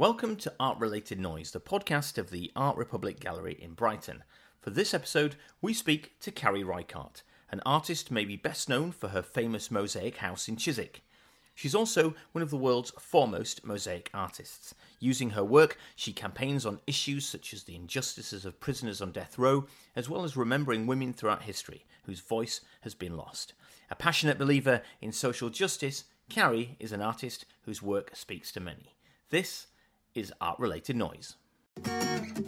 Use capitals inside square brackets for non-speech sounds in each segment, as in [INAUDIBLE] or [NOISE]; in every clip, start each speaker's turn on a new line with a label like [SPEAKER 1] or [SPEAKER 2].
[SPEAKER 1] Welcome to Art Related Noise, the podcast of the Art Republic Gallery in Brighton. For this episode, we speak to Carrie Reichardt, an artist maybe best known for her famous mosaic house in Chiswick. She's also one of the world's foremost mosaic artists. Using her work, she campaigns on issues such as the injustices of prisoners on death row, as well as remembering women throughout history whose voice has been lost. A passionate believer in social justice, Carrie is an artist whose work speaks to many. This is art related noise.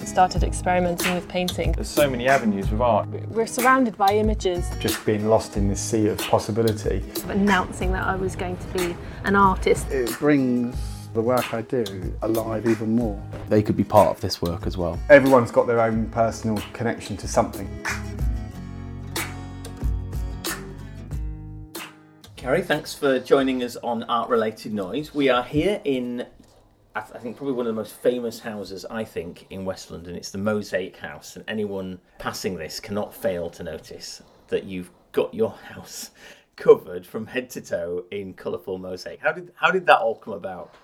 [SPEAKER 2] started experimenting with painting.
[SPEAKER 3] There's so many avenues with art.
[SPEAKER 2] We're surrounded by images,
[SPEAKER 4] just being lost in this sea of possibility.
[SPEAKER 2] announcing that I was going to be an artist.
[SPEAKER 5] It brings the work I do alive even more.
[SPEAKER 6] they could be part of this work as well.
[SPEAKER 4] Everyone's got their own personal connection to something.
[SPEAKER 1] Carrie, thanks for joining us on Art Related Noise. We are here in, I th- I think, probably one of the most famous houses, I think, in West London. It's the Mosaic House, and anyone passing this cannot fail to notice that you've got your house [LAUGHS] covered from head to toe in colourful mosaic. How did how did that all come about?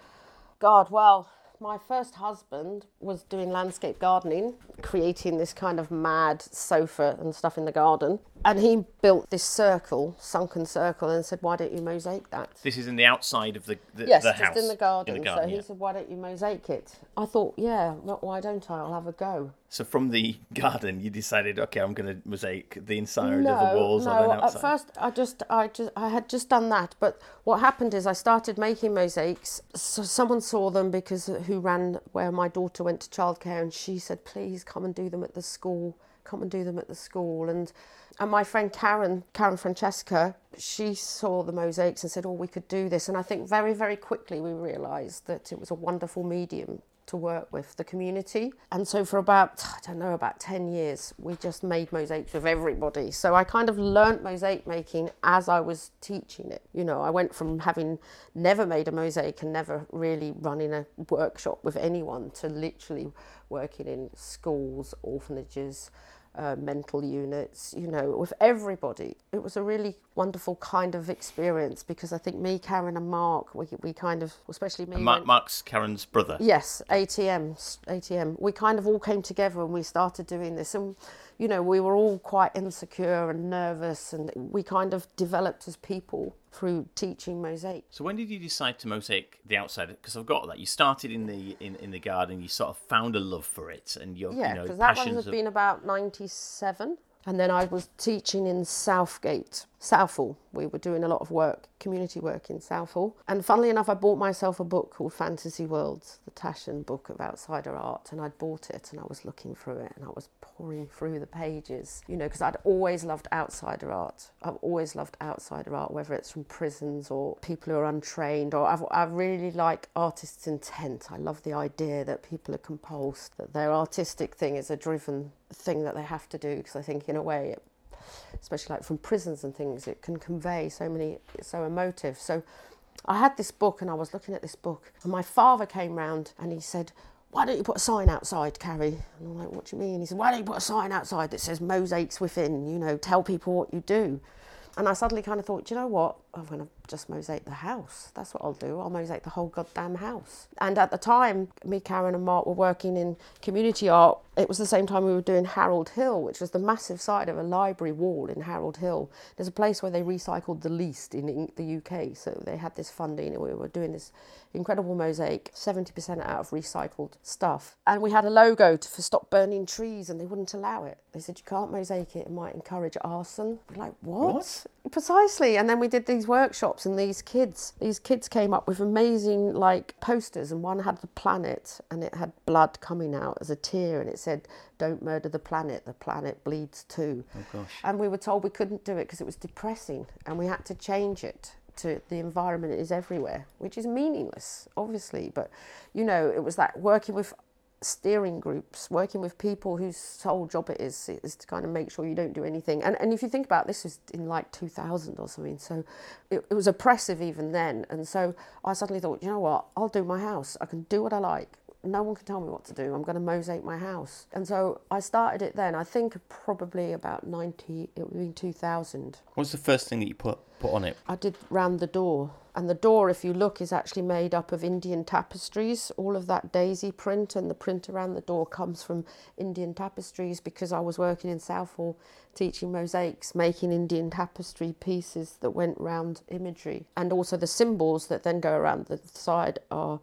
[SPEAKER 7] God, well, my first husband was doing landscape gardening, creating this kind of mad sofa and stuff in the garden. And he built this circle, sunken circle, and said, Why don't you mosaic that?
[SPEAKER 1] This is in the outside of the, the,
[SPEAKER 7] Yes,
[SPEAKER 1] the
[SPEAKER 7] just in the garden.
[SPEAKER 1] In the garden,
[SPEAKER 7] so he said, Why don't you mosaic it? I thought, Yeah, well, why don't I? I'll have a go.
[SPEAKER 1] So from the [LAUGHS] garden, you decided, okay, I'm going to mosaic the inside of the walls
[SPEAKER 7] no.
[SPEAKER 1] and then outside.
[SPEAKER 7] At first, I just, I just, I had just done that. But what happened is, I started making mosaics. So someone saw them because who ran where my daughter went to childcare, and she said, "Please come and do them at the school. Come and do them at the school." And and my friend Karen, Karen Francesca, she saw the mosaics and said, "Oh, we could do this." And I think very, very quickly we realised that it was a wonderful medium to work with the community. And so for about, I don't know, about 10 years, we just made mosaics with everybody. So I kind of learnt mosaic making as I was teaching it. You know, I went from having never made a mosaic and never really running a workshop with anyone to literally working in schools, orphanages, uh, mental units, you know, with everybody. It was a really wonderful kind of experience because I think me, Karen, and Mark, we, we kind of, especially me,
[SPEAKER 1] Mark,
[SPEAKER 7] went-
[SPEAKER 1] Mark's Karen's brother.
[SPEAKER 7] Yes, ATM, ATM. We kind of all came together and we started doing this, and you know, we were all quite insecure and nervous, and we kind of developed as people through teaching mosaic.
[SPEAKER 1] So when did you decide to mosaic the outside? Because I've got that you started in the in, in the garden. You sort of found a love for it, and your
[SPEAKER 7] Yeah,
[SPEAKER 1] you know
[SPEAKER 7] because that one has
[SPEAKER 1] of-
[SPEAKER 7] been about '97, and then I was teaching in Southgate, Southall. We were doing a lot of work, community work in Southall. And funnily enough, I bought myself a book called Fantasy Worlds, the Taschen book of outsider art, and I'd bought it and I was looking through it and I was pouring through the pages, you know, because I'd always loved outsider art. I've always loved outsider art, whether it's from prisons or people who are untrained, or I've, I really like artists' intent. I love the idea that people are compulsed, that their artistic thing is a driven thing that they have to do, because I think in a way it especially like from prisons and things, it can convey so many, it's so emotive. So I had this book and I was looking at this book, and my father came round and he said, Why don't you put a sign outside, Carrie? And I'm like, What do you mean? He said, Why don't you put a sign outside that says mosaics within, you know, tell people what you do? And I suddenly kind of thought, Do you know what? I'm going to just mosaic the house. That's what I'll do. I'll mosaic the whole goddamn house. And at the time, me, Karen, and Mark were working in community art. It was the same time we were doing Harold Hill, which was the massive side of a library wall in Harold Hill. There's a place where they recycled the least in the UK. So they had this funding, and we were doing this incredible mosaic, 70% out of recycled stuff. And we had a logo to, for stop burning trees, and they wouldn't allow it. They said, You can't mosaic it, it might encourage arson. We're like, What? Precisely. And then we did these workshops, and these kids, these kids came up with amazing like posters, and one had the planet, and it had blood coming out as a tear, and it said, "Don't murder the planet. The planet bleeds too." Oh gosh. And we were told we couldn't do it because it was depressing, and we had to change it to the environment is everywhere, which is meaningless, obviously. But you know, it was that working with steering groups, working with people whose sole job it is is to kind of make sure you don't do anything. And and if you think about it, this was in like 2000 or something, so it, it was oppressive even then. And so I suddenly thought, you know what, I'll do my house. I can do what I like. No one can tell me what to do. I'm going to mosaic my house. And so I started it then. I think probably about 90, it would be 2000.
[SPEAKER 1] What was the first thing that you put put on it?
[SPEAKER 7] I did round the door. And the door, if you look, is actually made up of Indian tapestries. All of that daisy print and the print around the door comes from Indian tapestries because I was working in Southall teaching mosaics, making Indian tapestry pieces that went round imagery. And also the symbols that then go around the side are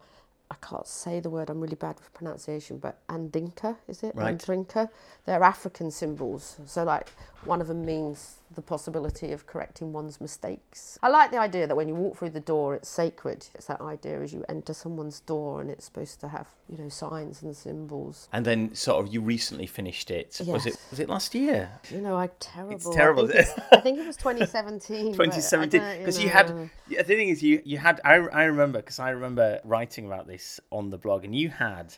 [SPEAKER 7] I can't say the word, I'm really bad with pronunciation, but Andinka, is it?
[SPEAKER 1] Right.
[SPEAKER 7] Andrinka. They're African symbols. So, like, one of them means the possibility of correcting one's mistakes. I like the idea that when you walk through the door, it's sacred. It's that idea as you enter someone's door and it's supposed to have, you know, signs and symbols.
[SPEAKER 1] And then, sort of, you recently finished it. Was it was it last year?
[SPEAKER 7] You know, I'm terrible.
[SPEAKER 1] terrible,
[SPEAKER 7] I think, it's- I think it was 2017.
[SPEAKER 1] 2017, because [LAUGHS] you
[SPEAKER 7] know.
[SPEAKER 1] had the thing is you you had I, I remember because I remember writing about this on the blog and you had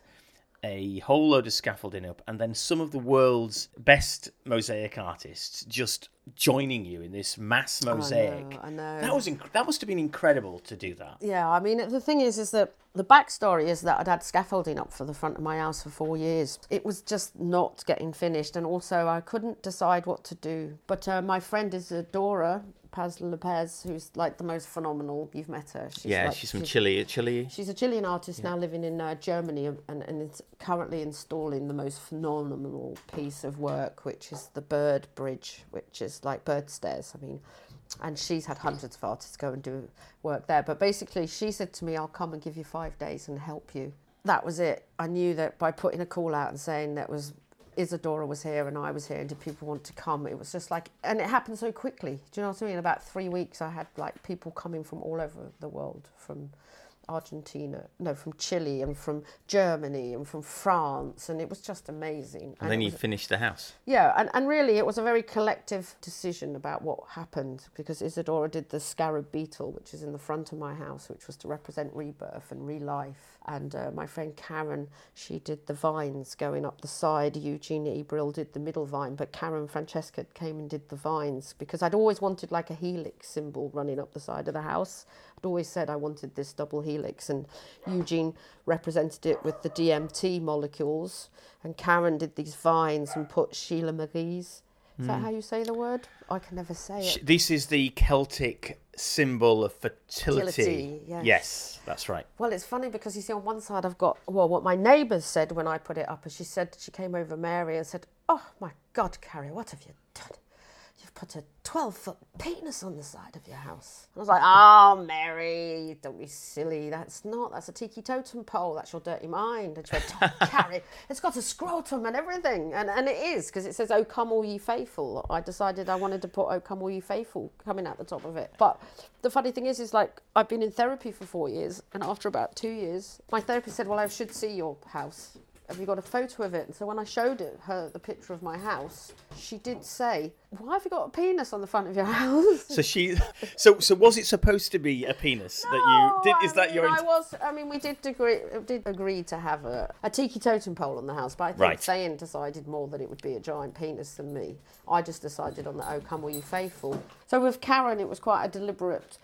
[SPEAKER 1] a whole load of scaffolding up and then some of the world's best mosaic artists just joining you in this mass mosaic
[SPEAKER 7] I know.
[SPEAKER 1] that was inc- that must have been incredible to do that
[SPEAKER 7] Yeah, I mean, the thing is, is that the backstory is that I'd had scaffolding up for the front of my house for four years. It was just not getting finished, and also I couldn't decide what to do. But uh, my friend Isadora Paz Lopez, who's like the most phenomenal. You've met her. She's
[SPEAKER 1] yeah
[SPEAKER 7] like-
[SPEAKER 1] she's from Chile Chile
[SPEAKER 7] She's a Chilean artist now living in uh, Germany and, and, and is currently installing the most phenomenal piece of work, which is the Bird Bridge, which is like bird stairs. I mean, and she's had hundreds of artists go and do work there. But basically, she said to me, I'll come and give you five days and help you. That was it. I knew that by putting a call out and saying that was Isadora was here and I was here, and did people want to come? It was just like, and it happened so quickly. Do you know what I mean? In about three weeks, I had like people coming from all over the world, from Argentina, no, from Chile and from Germany and from France, and it was just amazing.
[SPEAKER 1] and then you
[SPEAKER 7] was-
[SPEAKER 1] finished the house
[SPEAKER 7] yeah, and, and really it was a very collective decision about what happened because Isadora did the scarab beetle, which is in the front of my house, which was to represent rebirth and relife. And uh, my friend Karen, she did the vines going up the side. Eugenia Ebrill did the middle vine, but Karen Francesca came and did the vines because I'd always wanted like a helix symbol running up the side of the house. I'd always said I wanted this double helix, and Eugene represented it with the DMT molecules, and Karen did these vines and put Sheila Marie's. Is that hmm. how you say the word? I can never say it.
[SPEAKER 1] this is the Celtic symbol of fertility
[SPEAKER 7] Fertility, yes.
[SPEAKER 1] yes that's right
[SPEAKER 7] Well, it's funny because you see, on one side I've got well, what my neighbours said when I put it up, and she said she came over Mary and said, "Oh my God, Carrie, what have you done? Put a twelve-foot penis on the side of your house." And I was like, "Oh, Mary, don't be silly. That's not. That's a tiki totem pole. That's your dirty mind." And she went, "Oh, "Carrie, it's got a scrotum and everything, and and it is because it says, "Oh, come all ye faithful." I decided I wanted to put "Oh, come all ye faithful" coming out the top of it, but the funny thing is, is like I've been in therapy for four years, and after about two years, my therapist said, "Well, I should see your house. Have you got a photo of it?" And so when I showed it, her the picture of my house, she did say, "Why have you got a penis on the front of your [LAUGHS] house?"
[SPEAKER 1] so she so so was it supposed to be a penis that you did is
[SPEAKER 7] I
[SPEAKER 1] that
[SPEAKER 7] mean,
[SPEAKER 1] your
[SPEAKER 7] I was. I mean, we did agree. Did agree to have a, a tiki totem pole on the house, but I think
[SPEAKER 1] Right.
[SPEAKER 7] Zayn decided more that it would be a giant penis than me. I just decided on the oh come will you faithful. So with Karen, it was quite a deliberate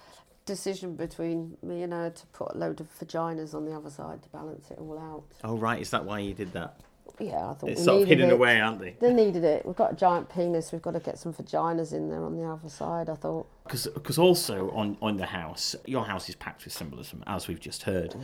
[SPEAKER 7] decision between me and her to put a load of vaginas on the other side to balance it all out.
[SPEAKER 1] oh right is that why you did that
[SPEAKER 7] Yeah, I thought
[SPEAKER 1] it's
[SPEAKER 7] we
[SPEAKER 1] sort of hidden
[SPEAKER 7] it.
[SPEAKER 1] away aren't they
[SPEAKER 7] They needed it. We've got a giant penis. We've got to get some vaginas in there on the other side. I thought.
[SPEAKER 1] because also on on the house your house is packed with symbolism as we've just heard mm.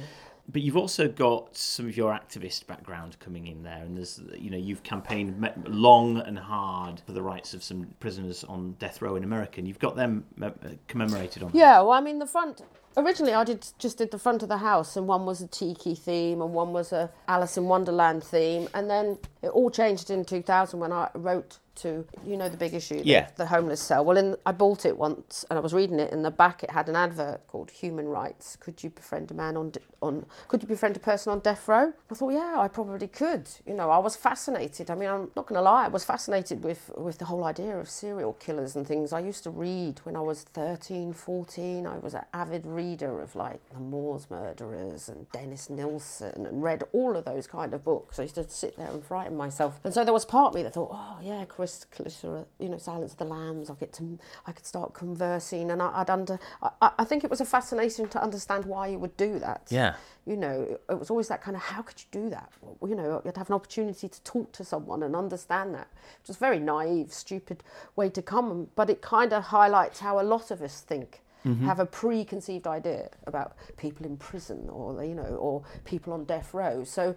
[SPEAKER 1] But you've also got some of your activist background coming in there and there's you know you've campaigned long and hard for the rights of some prisoners on death row in america and you've got them uh, commemorated on
[SPEAKER 7] Yeah, well, I mean, the front. Originally, I did just did the front of the house, and one was a tiki theme, and one was a Alice in Wonderland theme, and then it all changed in 2000 when I wrote to you know the big issue, the-
[SPEAKER 1] Yeah.
[SPEAKER 7] the homeless cell. Well, in, I bought it once, and I was reading it. In the back, it had an advert called "Human Rights." Could you befriend a man on on? Could you befriend a person on death row? I thought, yeah, I probably could. You know, I was fascinated. I mean, I'm not going to lie, I was fascinated with with the whole idea of serial killers and things. I used to read when I was 13, 14. I was an avid reader of like the Moors murderers and Dennis Nilsen, and read all of those kind of books. I used to sit there and frighten myself. And so there was part of me that thought, oh yeah, Chris Clitter, you know, Silence of the Lambs. I get to, I could start conversing, and I, I'd under. I, I- think it was a fascination to understand why you would do that.
[SPEAKER 1] Yeah.
[SPEAKER 7] You know, it, was always that kind of how could you do that? You know, you'd have an opportunity to talk to someone and understand that. Which is very naive, stupid way to come, but it kind of highlights how a lot of us think. Mm-hmm. have a preconceived idea about people in prison or you know or people on death row. So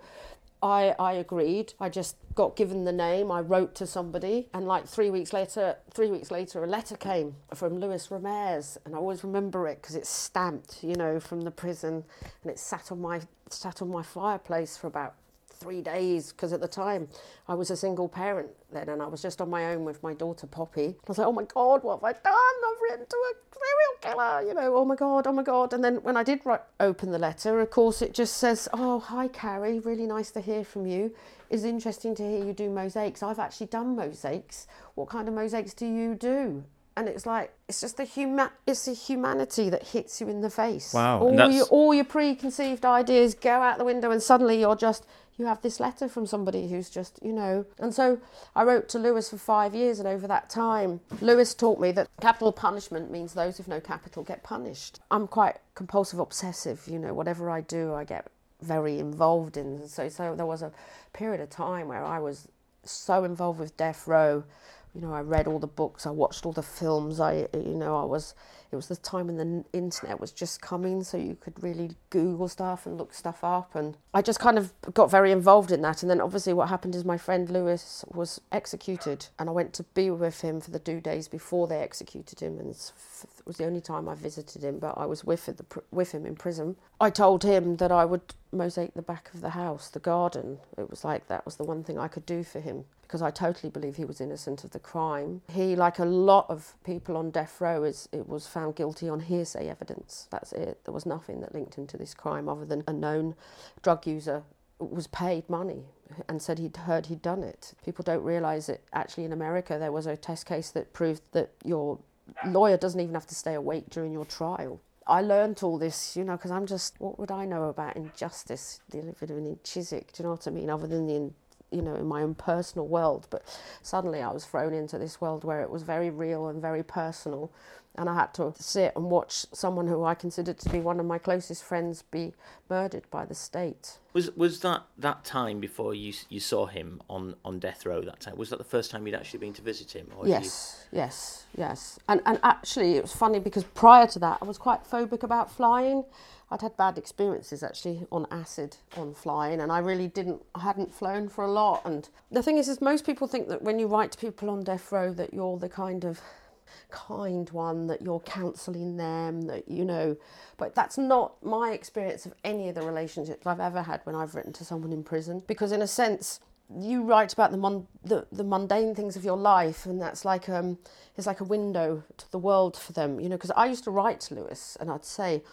[SPEAKER 7] I, I agreed. I just got given the name. I wrote to somebody, and like three weeks later, three weeks later, a letter came from Luis Ramirez, and I always remember it because it's stamped, you know, from the prison, and it sat on my sat on my fireplace for about three days because at the time I was a single parent then and I was just on my own with my daughter Poppy. I was like, oh my God, what have I done? I've written to a serial killer, you know, oh my God, oh my God. And then when I did write, open the letter, of course, it just says, oh, hi, Carrie, really nice to hear from you. It's interesting to hear you do mosaics. I've actually done mosaics. What kind of mosaics do you do? and it's like it's just the human it's the humanity that hits you in the face
[SPEAKER 1] Wow,
[SPEAKER 7] all your all your preconceived ideas go out the window and suddenly you're just you have this letter from somebody who's just you know. And so i wrote to lewis for five years and over that time lewis taught me that capital punishment means those with no capital get punished. I'm quite compulsive obsessive you know whatever i do i get very involved in. So so there was a period of time where i was so involved with death row you know, I read all the books, I watched all the films. I, you know, I was. It was the time when the internet was just coming, so you could really Google stuff and look stuff up. And I just kind of got very involved in that. And then obviously, what happened is my friend Lewis was executed, and I went to be with him for the two days before they executed him. And it was the only time I visited him, but I was with with him in prison. I told him that I would mosaic the back of the house, the garden. It was like that was the one thing I could do for him because I totally believe he was innocent of the crime. He, like a lot of people on death row, is it was found guilty on hearsay evidence. That's it. There was nothing that linked him to this crime other than a known drug user was paid money and said he'd heard he'd done it. People don't realise that actually in America there was a test case that proved that your lawyer doesn't even have to stay awake during your trial. I learnt all this, you know, because I'm just, what would I know about injustice living in Chiswick? Do you know what I mean? Other than the, you know, in my own personal world. But suddenly I was thrown into this world where it was very real and very personal. And I had to sit and watch someone who I considered to be one of my closest friends be murdered by the state.
[SPEAKER 1] Was was that that time before you you saw him on, on death row? That time was that the first time you'd actually been to visit him? Or had you-
[SPEAKER 7] Yes, yes, yes. And and actually, it was funny because prior to that, I was quite phobic about flying. I'd had bad experiences actually on acid on flying, and I really didn't. I hadn't flown for a lot. And the thing is, is most people think that when you write to people on death row, that you're the kind of kind one that you're counselling them that you know but that's not my experience of any of the relationships i've ever had when i've written to someone in prison because in a sense you write about the, mon- the the mundane things of your life and that's like um it's like a window to the world for them you know because i used to write to lewis and i'd say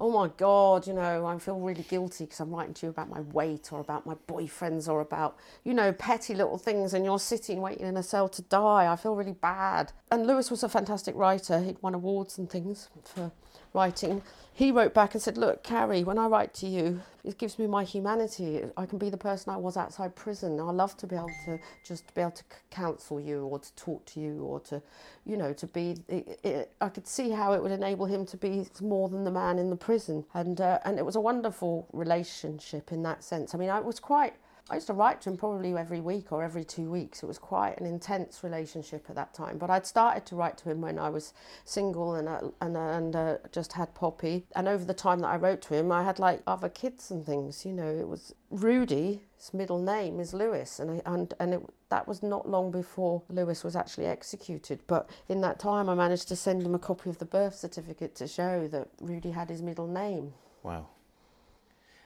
[SPEAKER 7] oh my god you know i feel really guilty because i'm writing to you about my weight or about my boyfriends or about you know petty little things and you're sitting waiting in a cell to die. I feel really bad. And lewis was a fantastic writer. He'd won awards and things for writing. He wrote back and said look carrie when i write to you it gives me my humanity. I can be the person i was outside prison. I love to be able to just be able to counsel you or to talk to you or to you know to be it, it, i could see how it would enable him to be more than the man in the prison. And uh, and it was a wonderful relationship in that sense. I mean i was quite I used to write to him probably every week or every two weeks. It was quite an intense relationship at that time. But I'd started to write to him when I was single and uh, and uh, and uh, just had Poppy. And over the time that I wrote to him, I had like other kids and things. You know, it was Rudy. His middle name is Lewis, and I, and and it, that was not long before Lewis was actually executed. But in that time, I managed to send him a copy of the birth certificate to show that Rudy had his middle name.
[SPEAKER 1] Wow.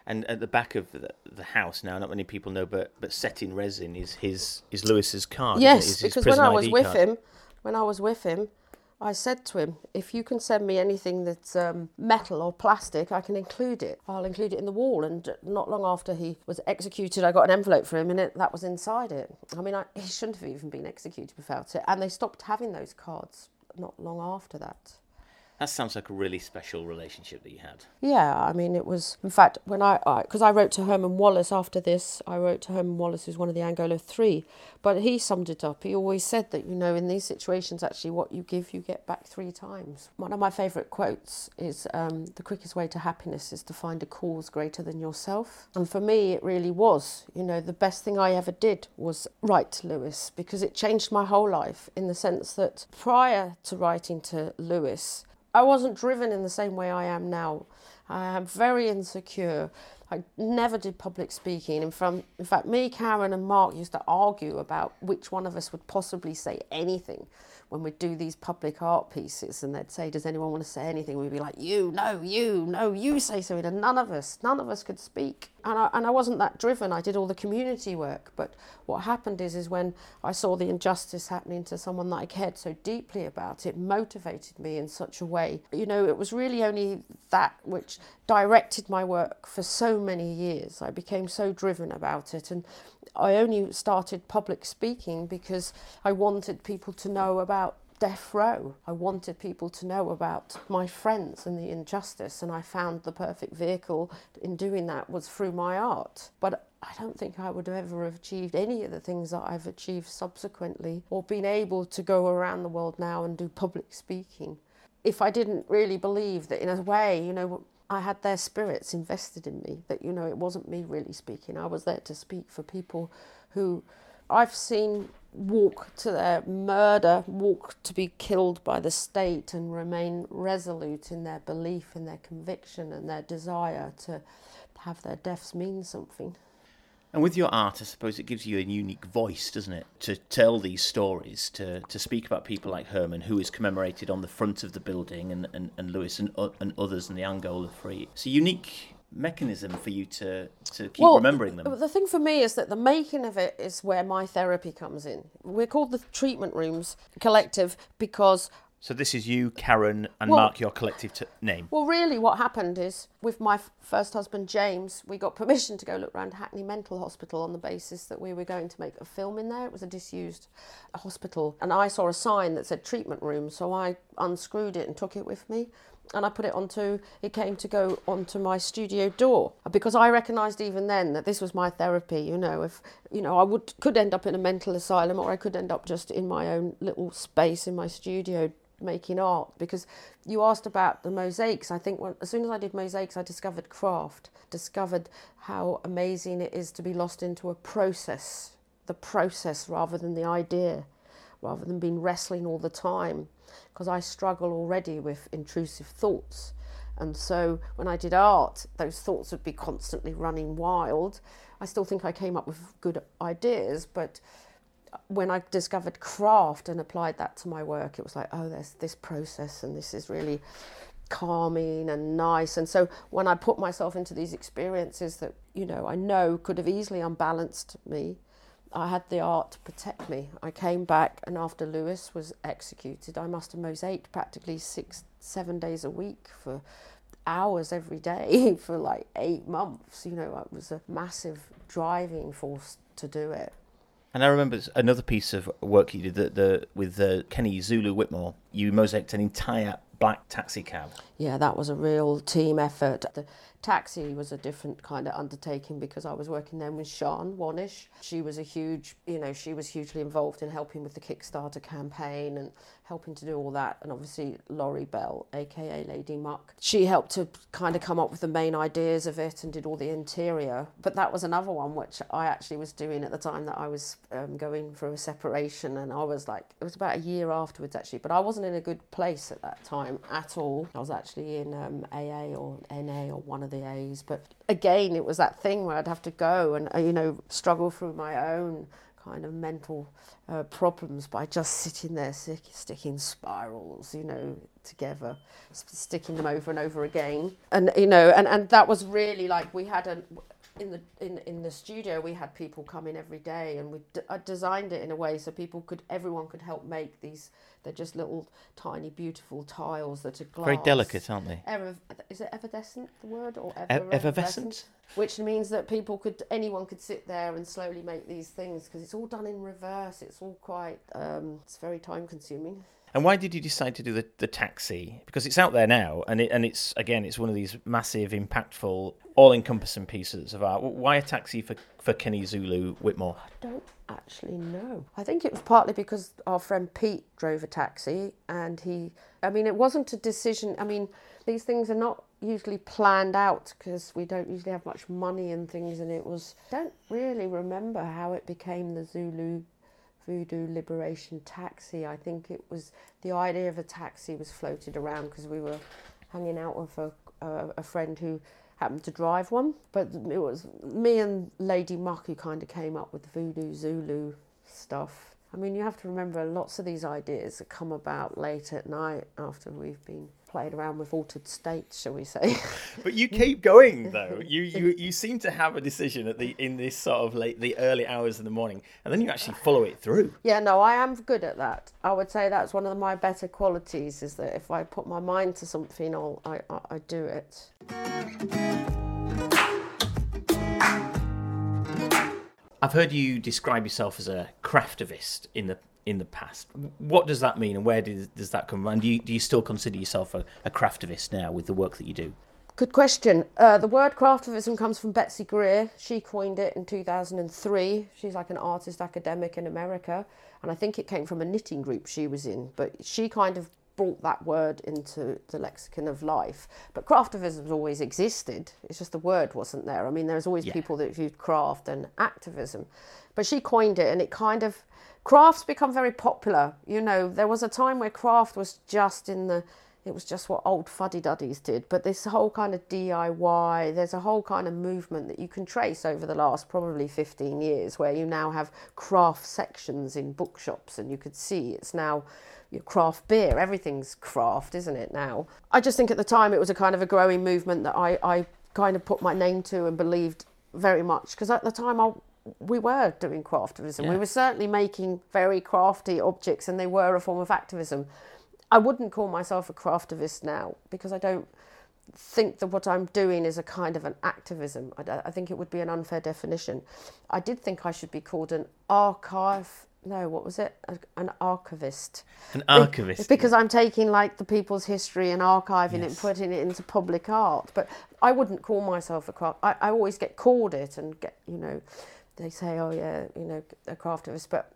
[SPEAKER 1] And at the back of the, the house now, not many people know, but but set in resin is his is Lewis's card.
[SPEAKER 7] Yes,
[SPEAKER 1] Is
[SPEAKER 7] because when I was
[SPEAKER 1] ID
[SPEAKER 7] with
[SPEAKER 1] card.
[SPEAKER 7] him, when I was with him, I said to him, if you can send me anything that's um, metal or plastic, I can include it. I'll include it in the wall. And not long after he was executed, I got an envelope for him, and it, that was inside it. I mean, I, he shouldn't have even been executed without it. And they stopped having those cards not long after that.
[SPEAKER 1] That sounds like a really special relationship that you had.
[SPEAKER 7] Yeah, I mean, it was. In fact, when I, because I, wrote to Herman Wallace after this, I wrote to Herman Wallace, who's one of the Angola Three, but he summed it up. He always said that, you know, in these situations, actually, what you give, you get back three times. One of my favourite quotes is um, The quickest way to happiness is to find a cause greater than yourself. And for me, it really was. You know, the best thing I ever did was write to Lewis because it changed my whole life in the sense that prior to writing to Lewis, I wasn't driven in the same way I am now. I am very insecure. I never did public speaking. And from, in fact, me, Karen, and Mark used to argue about which one of us would possibly say anything when we'd do these public art pieces. And they'd say, Does anyone want to say anything? We'd be like, You, no, you, no, you say something. And none of us, none of us could speak. And I, and I wasn't that driven. I did all the community work. But what happened is, is when I saw the injustice happening to someone that I cared so deeply about, it motivated me in such a way. You know, it was really only that which directed my work for so many years. I became so driven about it. And I only started public speaking because I wanted people to know about death row. I wanted people to know about my friends and the injustice, and I found the perfect vehicle in doing that was through my art. But I don't think I would ever have achieved any of the things that I've achieved subsequently or been able to go around the world now and do public speaking if I didn't really believe that in a way, you know, I had their spirits invested in me, that, you know, it wasn't me really speaking. I was there to speak for people who I've seen walk to their murder, walk to be killed by the state, and remain resolute in their belief, in their conviction, and their desire to have their deaths mean something.
[SPEAKER 1] And with your art, I suppose it gives you a unique voice, doesn't it? To tell these stories, to, to speak about people like Herman, who is commemorated on the front of the building, and, and, and Lewis and, uh, and others in the Angola Three. It's a unique mechanism for you to, to keep
[SPEAKER 7] Well,
[SPEAKER 1] remembering them.
[SPEAKER 7] The thing for me is that the making of it is where my therapy comes in. We're called the Treatment Rooms Collective because
[SPEAKER 1] So this is you, Karen, and
[SPEAKER 7] Well-
[SPEAKER 1] Mark, your collective t- name.
[SPEAKER 7] Well, really, what happened is with my f- first husband, James, we got [LAUGHS] permission to go look around Hackney Mental Hospital on the basis that we were going to make a film in there. It was a disused hospital. And I saw a sign that said treatment room, so I unscrewed it and took it with me. And I put it onto, it came to go onto my studio door because I recognised even then that this was my therapy. You know, if, you know, I would, could end up in a mental asylum or I could end up just in my own little space in my studio making art because you asked about the mosaics. I think when, as soon as i did mosaics i discovered craft discovered how amazing it is to be lost into a process the process rather than the idea rather than being wrestling all the time. Because i struggle already with intrusive thoughts. And so when i did art those thoughts would be constantly running wild. I still think i came up with good ideas but when I discovered craft and applied that to my work, it was like, oh, there's this process and this is really calming and nice. And so when I put myself into these experiences that, you know, I know could have easily unbalanced me, I had the art to protect me. I came back and after Lewis was executed, I must have mosaicked practically six, seven days a week for hours every day [LAUGHS] for like eight months. You know, it was a massive driving force to do it.
[SPEAKER 1] And I remember another piece of work you did the, the, with uh, Kenny Zulu Whitmore. You mosaicked an entire black taxi cab.
[SPEAKER 7] Yeah, that was a real team effort. The taxi was a different kind of undertaking because I was working then with Sean Wanish. She was a huge, you know, she was hugely involved in helping with the Kickstarter campaign and helping to do all that. And obviously Laurie Bell, aka Lady Muck, she helped to kind of come up with the main ideas of it and did all the interior. But that was another one which I actually was doing at the time that I was um, going through a separation, and I was like, it was about a year afterwards actually. But I wasn't in a good place at that time at all. I was actually in um, AA or NA or one of the A's. But again, it was that thing where I'd have to go and uh, you know struggle through my own kind of mental uh, problems by just sitting there stick, sticking spirals, you know, together, sticking them over and over again. And you know, and, and that was really like we had a in the in, in the studio we had people come in every day and we d- I designed it in a way so people could everyone could help make these they're just little tiny beautiful tiles that are glass
[SPEAKER 1] Very delicate, aren't they?
[SPEAKER 7] Ever, is it evanescent the word or
[SPEAKER 1] E-
[SPEAKER 7] ever
[SPEAKER 1] effervescent?
[SPEAKER 7] which means that people could anyone could sit there and slowly make these things because it's all done in reverse it's all quite um, it's very time consuming
[SPEAKER 1] And why did you decide to do the, the taxi? Because it's out there now, and it and it's again, it's one of these massive, impactful, all-encompassing pieces of art. Why a taxi for for Kenny Zulu Whitmore?
[SPEAKER 7] I don't actually know. I think it was partly because our friend Pete drove a taxi and he, I mean, it wasn't a decision. I mean, these things are not usually planned out because we don't usually have much money and things. And it was, don't really remember how it became the Zulu Voodoo Liberation Taxi. I think it was the idea of a taxi was floated around because we were hanging out with a, a, a friend who happened to drive one. But it was me and Lady Muck who kind of came up with the Voodoo Zulu stuff. I mean, you have to remember lots of these ideas that come about late at night after we've been played around with altered states, shall we say? [LAUGHS]
[SPEAKER 1] But you keep going though. [LAUGHS] You you you seem to have a decision at the in this sort of late the early hours of the morning, and then you actually follow it through.
[SPEAKER 7] yeah, no, I am good at that. I would say that's one of my better qualities is that if I put my mind to something, I'll, I, I, I do it.
[SPEAKER 1] I've heard you describe yourself as a craftivist in the in the past. What does that mean, and where does, does that come from? And do you, do you still consider yourself a, a craftivist now with the work that you do?
[SPEAKER 7] Good question. Uh, the word craftivism comes from Betsy Greer. She coined it in 2003. She's like an artist academic in America. And I think it came from a knitting group she was in. But she kind of brought that word into the lexicon of life. But craftivism's always existed. It's just the word wasn't there. I mean, there's always
[SPEAKER 1] Yeah.
[SPEAKER 7] people that viewed craft and activism. But she coined it and it kind of crafts become very popular. You know, there was a time where craft was just in the it was just what old fuddy-duddies did. But this whole kind of DIY, there's a whole kind of movement that you can trace over the last probably 15 years where you now have craft sections in bookshops and you could see it's now your craft beer, everything's craft, isn't it now? I just think at the time it was a kind of a growing movement that I, I kind of put my name to and believed very much because at the time I, we were doing craftivism. We were certainly making very crafty objects and they were a form of activism. I wouldn't call myself a craftivist now because I don't think that what I'm doing is a kind of an activism. I, I think it would be an unfair definition. I did think I should be called an archive. No, what was it? A, an archivist.
[SPEAKER 1] An archivist.
[SPEAKER 7] It's because I'm taking like the people's history and archiving it and putting it into public art. But I wouldn't call myself a craft. I, I always get called it and get, you know, they say, oh yeah, you know, a craftivist. But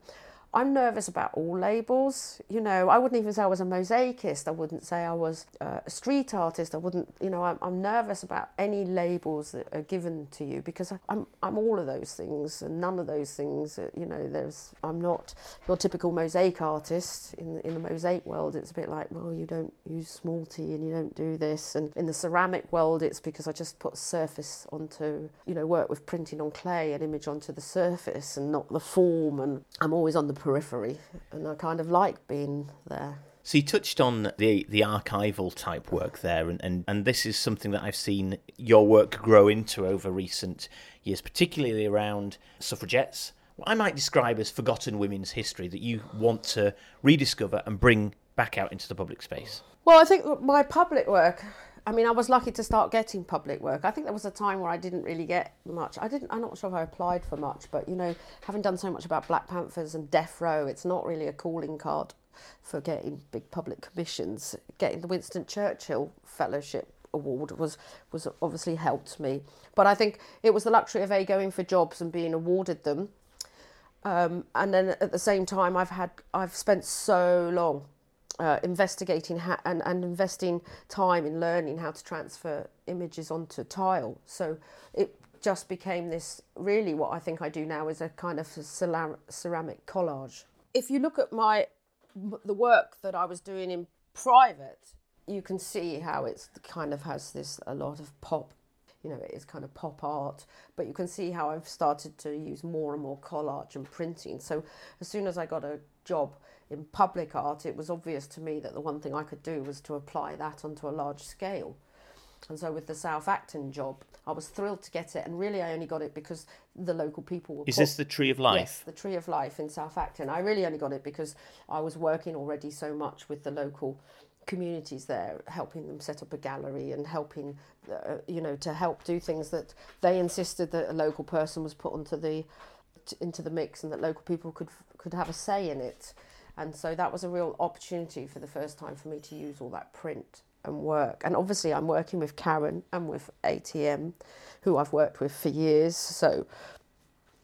[SPEAKER 7] I'm nervous about all labels. You know, I wouldn't even say I was a mosaicist. I wouldn't say I was uh, a street artist. I wouldn't, you know, I'm, I'm nervous about any labels that are given to you because I'm, I'm all of those things and none of those things. uh, You know, there's, I'm not your typical mosaic artist in in the mosaic world. It's a bit like, well, you don't use small t and you don't do this. And in the ceramic world, it's because I just put surface onto, you know, work with printing on clay, an image onto the surface and not the form. And I'm always on the periphery, and I kind of like being there.
[SPEAKER 1] So you touched on the the archival type work there, and, and, and this is something that I've seen your work grow into over recent years, particularly around suffragettes. What I might describe as forgotten women's history that you want to rediscover and bring back out into the public space.
[SPEAKER 7] Well, I think my public work. I mean, I was lucky to start getting public work. I think there was a time where I didn't really get much. I didn't. I'm not sure if I applied for much, but you know, having done so much about Black Panthers and Death Row, it's not really a calling card for getting big public commissions. Getting the Winston Churchill Fellowship award was was obviously helped me. But I think it was the luxury of a going for jobs and being awarded them. Um, and then at the same time, I've had I've spent so long uh, investigating ha- and, and investing time in learning how to transfer images onto tile. So it just became this really what I think I do now is a kind of cera- ceramic collage. If you look at my the work that I was doing in private, you can see how it's kind of has this a lot of pop you know, it is kind of pop art, but you can see how I've started to use more and more collage and printing. So as soon as I got a job in public art, it was obvious to me that the one thing I could do was to apply that onto a large scale. And so with the South Acton job, I was thrilled to get it, and really I only got it because the local people were.
[SPEAKER 1] Is this the Tree of Life?
[SPEAKER 7] Yes, the Tree of Life in South Acton. I really only got it because I was working already so much with the local communities there, helping them set up a gallery and helping, uh, you know, to help do things that they insisted that a local person was put onto the into the mix and that local people could could have a say in it. And so that was a real opportunity for the first time for me to use all that print and work. And obviously, I'm working with Karen and with ATM, who I've worked with for years. So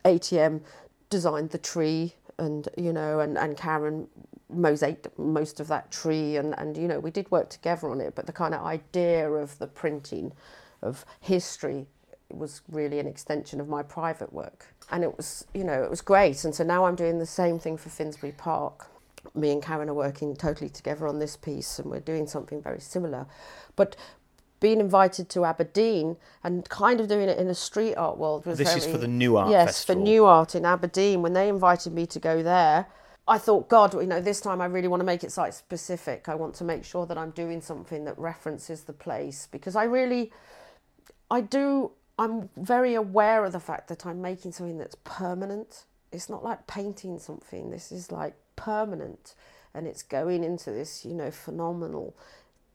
[SPEAKER 7] ATM designed the tree and you know and, and Karen mosaicked most of that tree and, and you know we did work together on it but the kind of idea of the printing of history was really an extension of my private work. And it was, you know, it was great. And so now I'm doing the same thing for Finsbury Park. Me and Karen are working totally together on this piece, and we're doing something very similar. But being invited to Aberdeen and kind of doing it in the street art world was
[SPEAKER 1] This
[SPEAKER 7] very,
[SPEAKER 1] is for the New Art
[SPEAKER 7] yes
[SPEAKER 1] Festival.
[SPEAKER 7] for New Art in Aberdeen. When they invited me to go there, I thought, God, you know, this time I really want to make it site specific. I want to make sure that I'm doing something that references the place because I really, I do. I'm very aware of the fact that I'm making something that's permanent. It's not like painting something. This is like permanent, and it's going into this, you know, phenomenal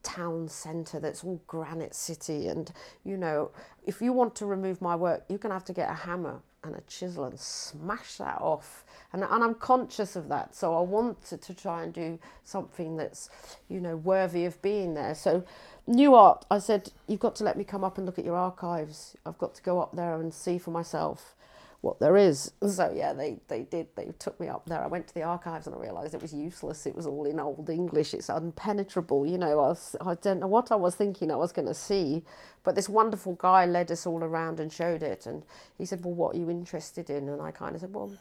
[SPEAKER 7] town centre that's all granite city and you know if you want to remove my work you're going to have to get a hammer and a chisel and smash that off and, and i'm conscious of that so i want to, to try and do something that's you know worthy of being there so new art i said you've got to let me come up and look at your archives i've got to go up there and see for myself what there is. [LAUGHS] So yeah, they, they did. They took me up there. I went to the archives and I realised it was useless. It was all in old English. It's unpenetrable. You know, I, was, I don't know what I was thinking I was going to see. But this wonderful guy led us all around and showed it. And he said, well, what are you interested in? And I kind of said, well,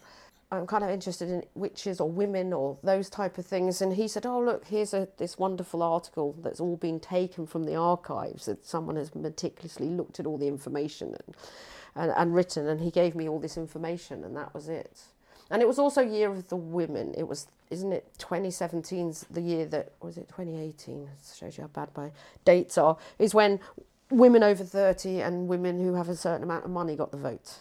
[SPEAKER 7] I'm kind of interested in witches or women or those type of things. And he said, "Oh, look, here's a this wonderful article that's all been taken from the archives that someone has meticulously looked at all the information and and, and written." And he gave me all this information, and that was it. And it was also Year of the Women. It was, isn't it? 2017's the year that was it 2018? It shows you how bad my dates are. Is when women over 30 and women who have a certain amount of money got the vote.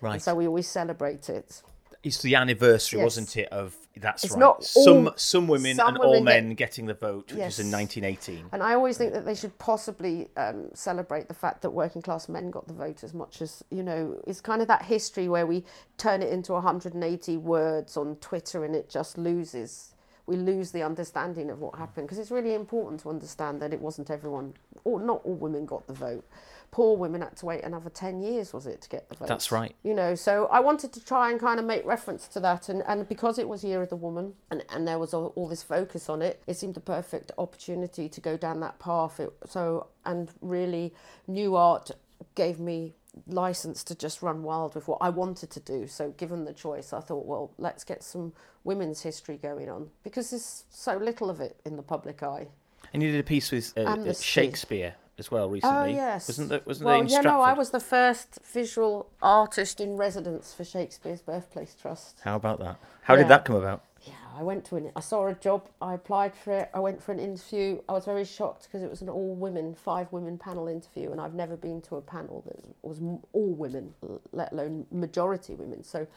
[SPEAKER 1] Right.
[SPEAKER 7] And so we always celebrate it.
[SPEAKER 1] It's the anniversary,
[SPEAKER 7] Yes.
[SPEAKER 1] wasn't it? Of that's
[SPEAKER 7] It's
[SPEAKER 1] right.
[SPEAKER 7] not
[SPEAKER 1] some
[SPEAKER 7] all-
[SPEAKER 1] some women
[SPEAKER 7] some
[SPEAKER 1] and all
[SPEAKER 7] women get-
[SPEAKER 1] men getting the vote, which
[SPEAKER 7] Yes.
[SPEAKER 1] is in 1918.
[SPEAKER 7] And I always think that they should possibly um, celebrate the fact that working class men got the vote as much as, you know, it's kind of that history where we turn it into 180 words on Twitter and it just loses. We lose the understanding of what happened because it's really important to understand that it wasn't everyone, or not all women got the vote. Poor women had to wait another 10 years, was it, to get the vote?
[SPEAKER 1] That's right.
[SPEAKER 7] You know, so I wanted to try and kind of make reference to that. And, and because it was Year of the Woman and, and there was all, all this focus on it, it seemed a perfect opportunity to go down that path. It, so, and really, New Art gave me license to just run wild with what I wanted to do. So, given the choice, I thought, well, let's get some women's history going on because there's so little of it in the public eye.
[SPEAKER 1] And you did a piece with uh, uh, Shakespeare as well oh, recently.
[SPEAKER 7] Oh yes.
[SPEAKER 1] Wasn't that wasn't
[SPEAKER 7] well, yeah, no, I was the first visual artist in residence for Shakespeare's Birthplace Trust.
[SPEAKER 1] How about that? How
[SPEAKER 7] Yeah.
[SPEAKER 1] did that come about?
[SPEAKER 7] Yeah, I went to an. I saw a job. I applied for it. I went for an interview. I was very shocked because it was an all women, five women panel interview, and I've never been to a panel that was all women, let alone majority women. So,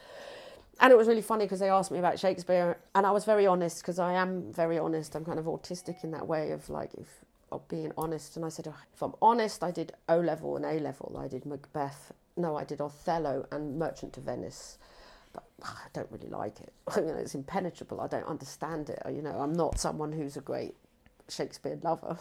[SPEAKER 7] and it was really funny because they asked me about Shakespeare, and I was very honest because I am very honest. I'm kind of autistic in that way of like if of being honest. And I said, "Oh, if I'm honest, I did O level and A level. I did Macbeth. No, I did Othello and Merchant to Venice but ah, I don't really like it. [LAUGHS] I mean, it's impenetrable. I don't understand it. You know, I'm not someone who's a great Shakespeare lover,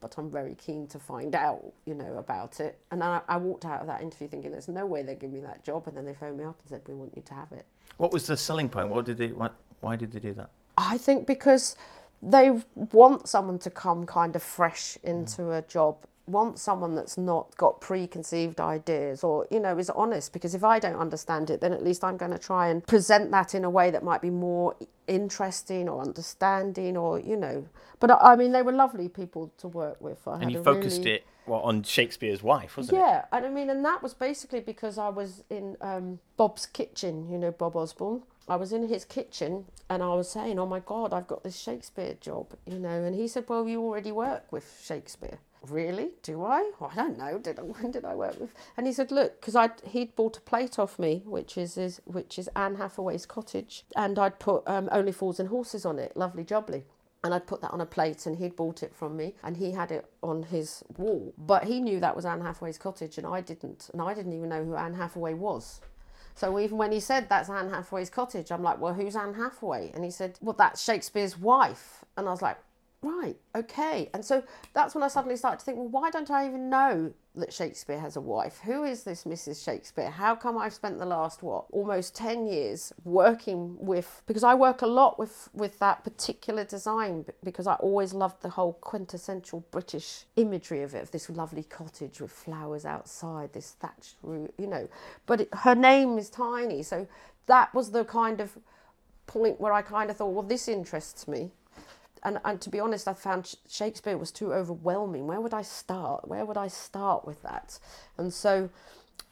[SPEAKER 7] but I'm very keen to find out, you know, about it. And I, I walked out of that interview thinking, there's no way they're giving me that job. And then they phoned me up and said, we want you to have it.
[SPEAKER 1] What was the selling point? What did they? What, why did they do that?
[SPEAKER 7] I think because they want someone to come kind of fresh into a job, want someone that's not got preconceived ideas or, you know, is honest. Because if I don't understand it, then at least I'm going to try and present that in a way that might be more interesting or understanding or, you know. But I mean, they were lovely people to work with. I
[SPEAKER 1] And you focused
[SPEAKER 7] really-
[SPEAKER 1] it well, on Shakespeare's wife, wasn't it?
[SPEAKER 7] yeah, and I mean, and that was basically because I was in um, Bob's kitchen, you know, Bob Osborne. I was in his kitchen and I was saying, oh my God, I've got this Shakespeare job, you know. And he said, well, you already work with Shakespeare. Really? Do I? Well, I don't know. Did I, [LAUGHS] when did I work with? And he said, look, because I he'd bought a plate off me, which is, is which is Anne Hathaway's cottage, and I'd put um, Only Fools and Horses on it, lovely jubbly. And I'd put that on a plate, and he'd bought it from me, and he had it on his wall. But he knew that was Anne Hathaway's cottage, and I didn't, and I didn't even know who Anne Hathaway was. So even when he said that's Anne Hathaway's cottage, I'm like, well, who's Anne Hathaway? And he said, well, that's Shakespeare's wife. And I was like, right, okay. And so that's when I suddenly started to think, well, why don't I even know that Shakespeare has a wife. Who is this Mrs. Shakespeare? How come I've spent the last what almost ten years working with because I work a lot with with that particular design because I always loved the whole quintessential British imagery of it of this lovely cottage with flowers outside, this thatched roof, you know. But it, her name is tiny, so that was the kind of point where I kind of thought, well, this interests me and, and to be honest, I found Shakespeare was too overwhelming. Where would I start? Where would I start with that? And so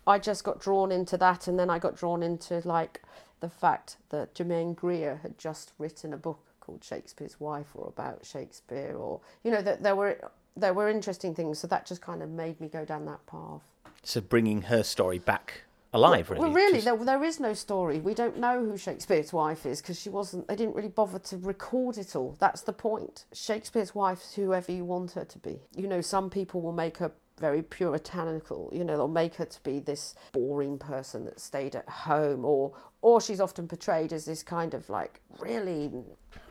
[SPEAKER 7] I just got drawn into that, and then I got drawn into like the fact that Germaine Greer had just written a book called Shakespeare's Wife, or about Shakespeare, or you know that there were there were interesting things. So that just kind of made me go down that path.
[SPEAKER 1] So bringing her story back alive, really.
[SPEAKER 7] Well, really,
[SPEAKER 1] Just-
[SPEAKER 7] there, there is no story. We don't know who Shakespeare's wife is because she wasn't. They didn't really bother to record it all. That's the point. Shakespeare's wife's whoever you want her to be. You know, some people will make her very puritanical. You know, they'll make her to be this boring person that stayed at home, or or she's often portrayed as this kind of like really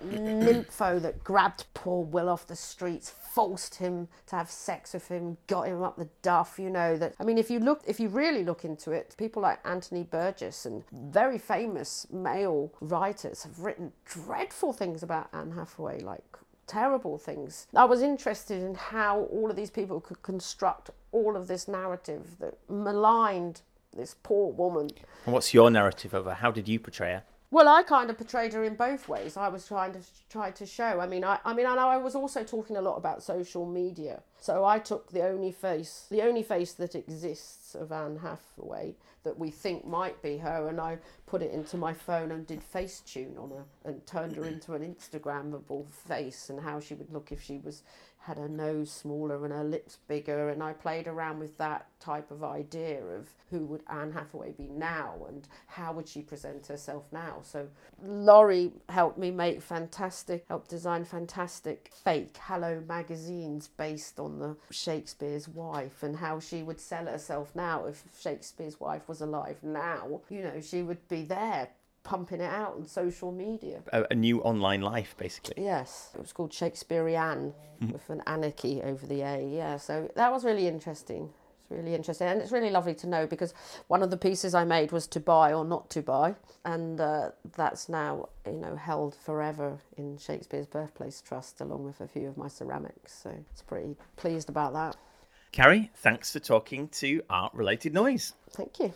[SPEAKER 7] nympho that grabbed poor Will off the streets, forced him to have sex with him, got him up the duff. You know that. I mean, if you look, if you really look into it, people like Anthony Burgess and very famous male writers have written dreadful things about Anne Hathaway, like terrible things. I was interested in how all of these people could construct all of this narrative that maligned this poor woman.
[SPEAKER 1] And what's your narrative of her? How did you portray her?
[SPEAKER 7] Well, I kind of portrayed her in both ways. I was trying to try to show. I mean, I, I mean, I know I was also talking a lot about social media. So I took the only face, the only face that exists of Anne Hathaway that we think might be her, and I put it into my phone and did Facetune on her and turned her into an Instagrammable face and how she would look if she was had her nose smaller and her lips bigger, and I played around with that type of idea of who would Anne Hathaway be now and how would she present herself now. So Laurie helped me make fantastic, helped design fantastic fake Hello magazines based on the Shakespeare's wife and how she would sell herself now if Shakespeare's wife was alive now. You know, she would be there pumping it out on social media.
[SPEAKER 1] A, a new online life, basically.
[SPEAKER 7] Yes, it was called Shakespearean with an anarchy over the A. Yeah, so that was really interesting. It's really interesting, and it's really lovely to know because one of the pieces I made was to buy or not to buy, and uh, that's now you know held forever in Shakespeare's Birthplace Trust, along with a few of my ceramics. So it's pretty pleased about that.
[SPEAKER 1] Carrie, thanks for talking to art related noise.
[SPEAKER 7] Thank you.